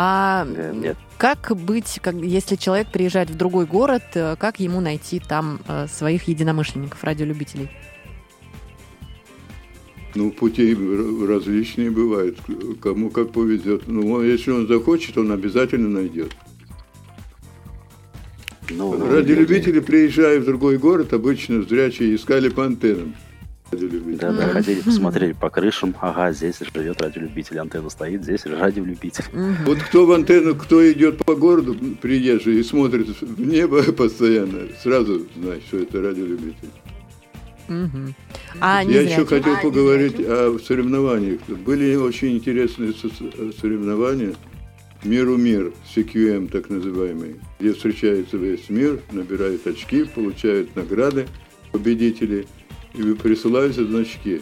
А Нет. как быть, как, если человек приезжает в другой город, э, как ему найти там э, своих единомышленников, радиолюбителей? Ну, пути различные бывают, кому как повезет. Ну, если он захочет, он обязательно найдет. Ну, Ради любителей, приезжая в другой город, обычно зрячие искали по антеннам. Да, да, ходили, посмотрели по крышам. Ага, здесь живет радиолюбитель, антенна стоит, здесь радиолюбитель. Вот кто в антенну, кто идет по городу, приезжий, и смотрит в небо постоянно, сразу знает, что это радиолюбитель. Угу. А, Я еще хотел а, поговорить о соревнованиях. Были очень интересные соревнования – Миру мир, CQM так называемый, где встречается весь мир, набирают очки, получают награды победители и присылаются значки.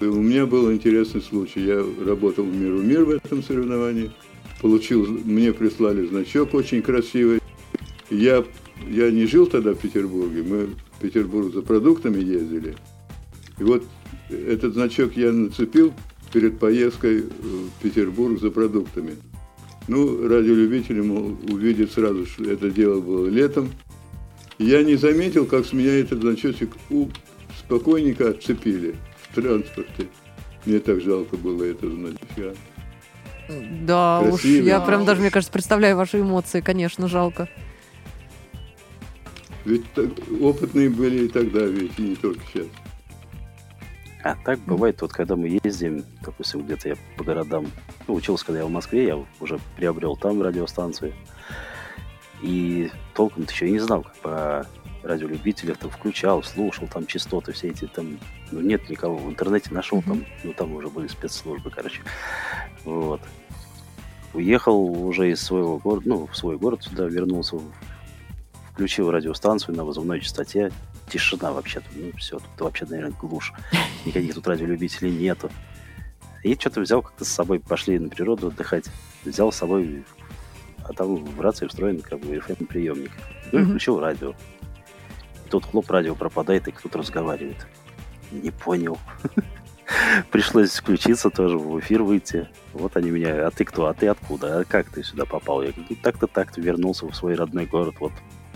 И у меня был интересный случай. Я работал в Миру мир в этом соревновании, получил, мне прислали значок очень красивый. Я, я не жил тогда в Петербурге, мы Петербург за продуктами ездили. И вот этот значок я нацепил перед поездкой в Петербург за продуктами. Ну, радиолюбители увидят сразу, что это дело было летом. Я не заметил, как с меня этот значочек спокойненько отцепили в транспорте. Мне так жалко было это значка. Да Красивый. уж, я прям даже, мне кажется, представляю ваши эмоции, конечно, жалко. Ведь так, опытные были и тогда, ведь и не только сейчас. А так бывает, вот когда мы ездим, допустим, где-то я по городам, ну, учился, когда я в Москве, я уже приобрел там радиостанцию. И толком еще и не знал, как по радиолюбителях там включал, слушал там частоты все эти там, ну нет никого в интернете нашел mm-hmm. там, ну там уже были спецслужбы, короче, вот. Уехал уже из своего города, ну в свой город сюда вернулся, включил радиостанцию на вызывной частоте, тишина вообще-то. Ну, все, тут вообще, наверное, глушь. Никаких тут радиолюбителей нету. И что-то взял как-то с собой, пошли на природу отдыхать. Взял с собой, а там в рации встроен как бы FM-приемник. Ну и включил радио. И тут хлоп, радио пропадает, и кто-то разговаривает. Не понял. Пришлось включиться тоже, в эфир выйти. Вот они меня, а ты кто, а ты откуда, а как ты сюда попал? Я говорю, «Ну, так-то так-то вернулся в свой родной город, вот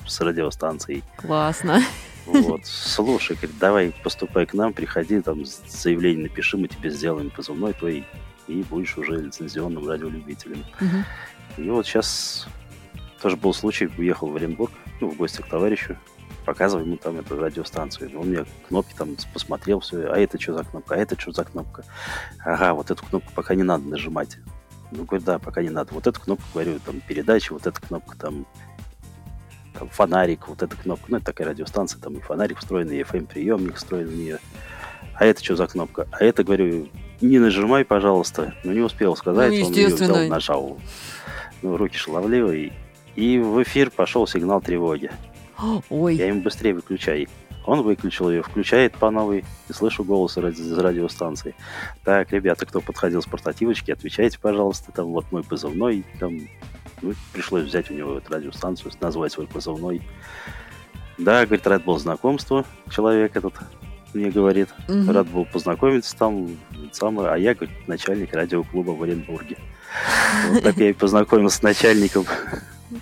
с радиостанцией. Классно. Вот, слушай, говорит, давай поступай к нам, приходи, там заявление напиши, мы тебе сделаем позывной твой, и будешь уже лицензионным радиолюбителем. Мгм. И вот сейчас тоже был случай, уехал в Оренбург, ну, в гости к товарищу, показываю ему там эту радиостанцию. Он мне кнопки там посмотрел, все, а это что за кнопка, а это что за кнопка? Ага, вот эту кнопку пока не надо нажимать. Ну, говорю, да, пока не надо. Вот эту кнопку, говорю, там, передачи, вот эта кнопка, там, там, фонарик, вот эта кнопка. Ну, это такая радиостанция, там и фонарик встроенный, и FM-приемник встроен в нее. А это что за кнопка? А это, говорю, не нажимай, пожалуйста. Ну, не успел сказать, Ну, он ее взял, нажал. Ну, руки шаловливые. И в эфир пошел сигнал тревоги. Ой, Я ему быстрее выключай. Он выключил ее, включает по новой, и слышу голос из радиостанции. Так, ребята, кто подходил с портативочки, отвечайте, пожалуйста, там вот мой позывной, там, ну, пришлось взять у него эту радиостанцию, назвать свой позывной. Да, говорит, рад был знакомству, человек этот мне говорит. Мгм. Рад был познакомиться там, самое, а я, говорит, начальник радиоклуба в Оренбурге. Вот так я и познакомился с начальником.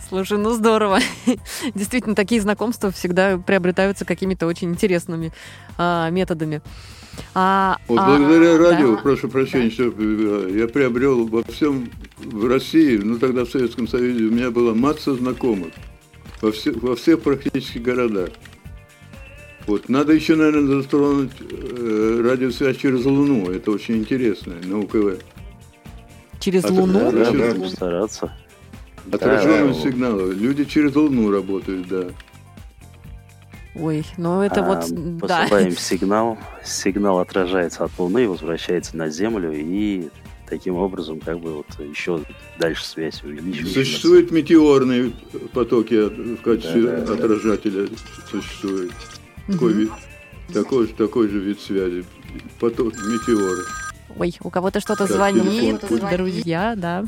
слушай, ну здорово. Действительно, такие знакомства всегда приобретаются какими-то очень интересными а, методами. А, Вот а, благодаря да. радио, прошу прощения, что перебиваю, я приобрел во всем в России, ну тогда в Советском Союзе, у меня была масса знакомых во, все- во всех практически городах. Вот. Надо еще, наверное, затронуть э, радиосвязь через Луну. Это очень интересно на УКВ. Через А Луну? Да, да, через- будем стараться. Отраженность Да, сигнала. Люди через Луну работают, да. Ой, ну это А, вот, да. Посылаем сигнал, сигнал отражается от Луны, возвращается на Землю, и таким образом как бы вот еще дальше связь увеличивается. Существуют метеорные потоки в качестве Да, да, да. отражателя. Существует. Такой, Мгм. вид, такой, же- такой же вид связи. Поток метеоры. Ой, у кого-то что-то звонит, телефон. друзья, да.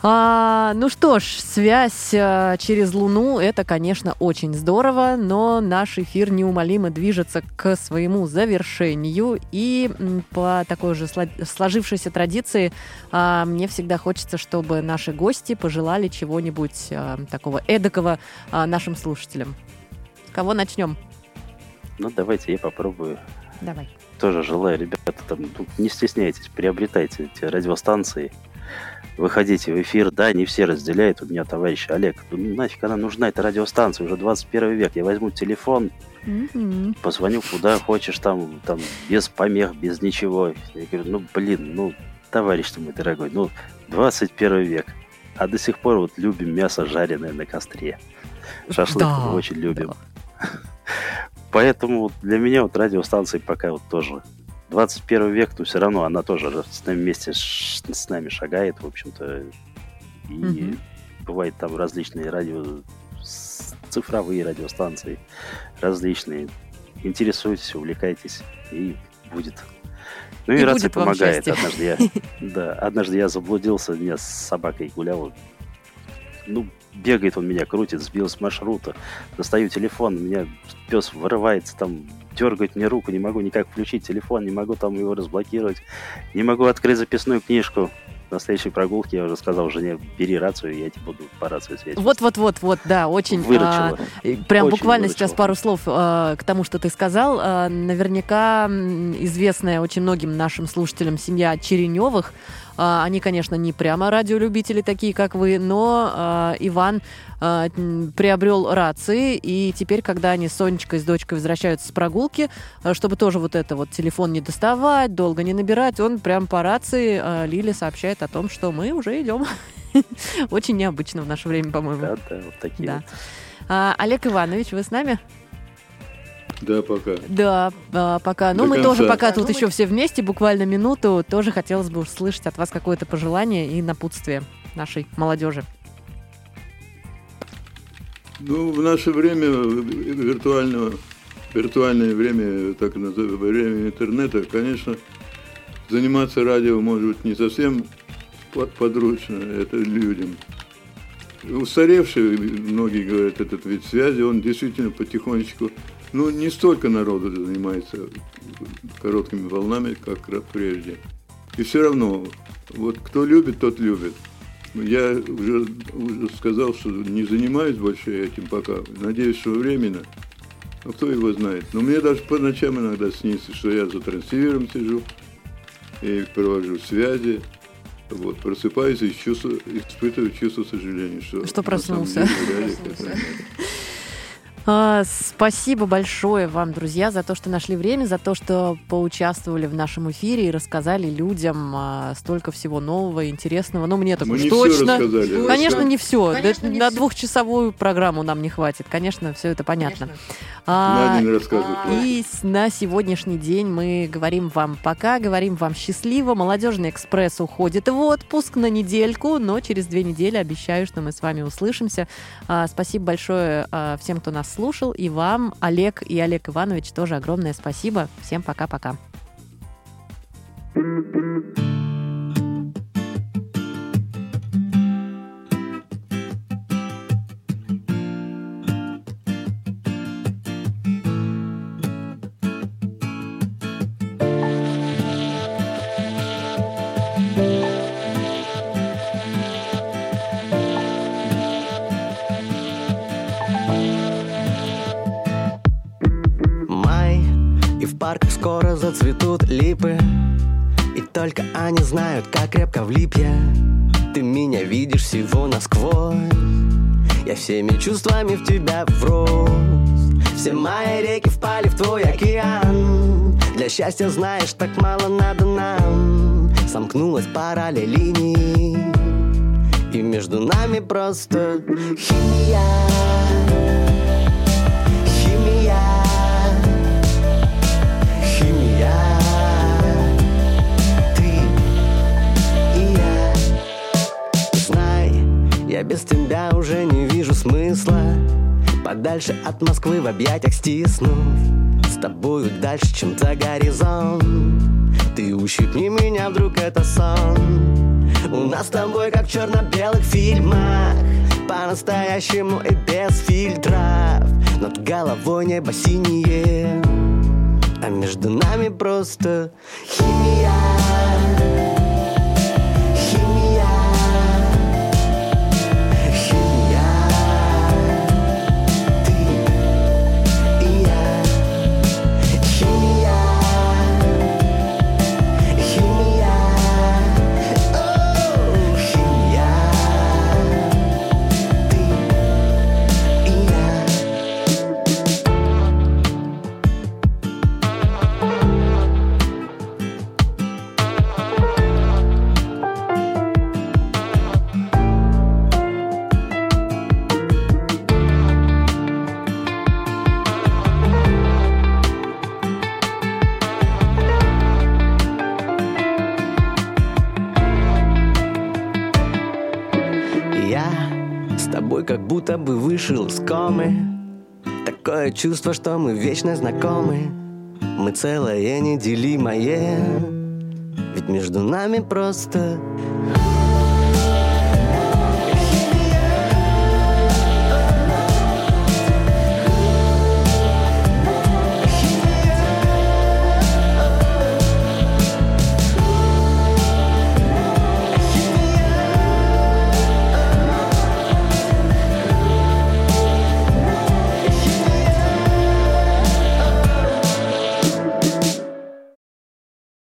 А, ну что ж, связь а, через Луну это, конечно, очень здорово, но наш эфир неумолимо движется к своему завершению. И по такой же сло- сложившейся традиции а, мне всегда хочется, чтобы наши гости пожелали чего-нибудь а, такого эдакого а, нашим слушателям. С кого начнем? Ну, давайте я попробую. Давай. Тоже желаю, ребята, там, ну, не стесняйтесь, приобретайте эти радиостанции, выходите в эфир. Да, не все разделяют. У меня товарищ Олег, ну нафиг она нужна, эта радиостанция, уже 21 век. Я возьму телефон, Мгм. позвоню куда хочешь, там, там, без помех, без ничего. Я говорю, ну, блин, ну, товарищ ты мой дорогой, ну, 21 век. А до сих пор вот любим мясо жареное на костре. Шашлык Да, мы очень любим. Поэтому вот для меня вот радиостанции пока вот тоже 21 век, но все равно она тоже с нами вместе с нами шагает, в общем-то. И Мгм. бывает там различные радио, цифровые радиостанции, различные. Интересуйтесь, увлекайтесь, и будет. Ну и, И рация помогает. счастье. Однажды я, да, однажды я заблудился, я с собакой гулял. Ну, бегает он меня, крутит, сбил с маршрута. Достаю телефон, у меня пес вырывается, там дергает мне руку, не могу никак включить телефон, не могу там его разблокировать, не могу открыть записную книжку. На следующей прогулке я уже сказал жене, бери рацию, я тебе буду по рации связь. Вот, вот, вот, вот, да, очень. а, Выручила. И Прям Очень буквально выручила. сейчас пару слов э, к тому, что ты сказал. Э, наверняка известная очень многим нашим слушателям семья Череневых. Э, они, конечно, не прямо радиолюбители такие, как вы, но э, Иван м, приобрел рации, и теперь, когда они с Сонечкой, с дочкой возвращаются с прогулки, чтобы тоже вот это вот телефон не доставать, долго не набирать, он прям по рации Лиле сообщает о том, что мы уже идем. Очень необычно в наше время, по-моему. Да, да, вот такие Да. вот. А, Олег Иванович, вы с нами? Да, пока. Да, а, пока. Ну, До мы конца. тоже пока тут еще все вместе, буквально минуту. Тоже хотелось бы услышать от вас какое-то пожелание и напутствие нашей молодежи. Ну, в наше время виртуального, виртуальное время, так называемое время интернета, конечно, заниматься радио может быть не совсем по- подручно это людям. Устаревший, многие говорят, этот вид связи, он действительно потихонечку, ну, не столько народу занимается короткими волнами, как прежде. И все равно, вот кто любит, тот любит. Я уже, уже сказал, что не занимаюсь больше этим пока. Надеюсь, что временно. Ну, кто его знает. Но мне даже по ночам иногда снится, что я за трансивером сижу и провожу связи. Вот, просыпаюсь и чувство, испытываю чувство сожаления, что, Что проснулся. на самом деле Спасибо большое вам, друзья, за то, что нашли время, за то, что поучаствовали в нашем эфире и рассказали людям а, столько всего нового, интересного. Ну, мне так уж точно. рассказали. Конечно, не все. Конечно, не на всё. двухчасовую программу нам не хватит. Конечно, все это понятно. Конечно. А, На а, И на сегодняшний день мы говорим вам пока, говорим вам счастливо. Молодежный экспресс уходит в отпуск на недельку, но через две недели обещаю, что мы с вами услышимся. А, Спасибо большое а, всем, кто нас слушал, и вам, Олег и Олег Иванович, тоже огромное спасибо. Всем пока-пока. Май, скоро зацветут липы. И только они знают, как крепко влип я Ты меня видишь всего насквозь. Я всеми чувствами в тебя врос. Все мои реки впали в твой океан. Для счастья, знаешь, так мало надо нам. Сомкнулась параллель линий. И между нами просто химия я без тебя уже не вижу смысла. Подальше от Москвы в объятиях стиснув С тобою дальше, чем за горизонт. Ты ущипни меня, вдруг это сон. У нас с тобой как в черно-белых фильмах. По-настоящему и без фильтров. Над головой небо синее. А между нами просто химия будто вышел из комы. Такое чувство, что мы вечно знакомы. Мы целое неделимое. Ведь между нами просто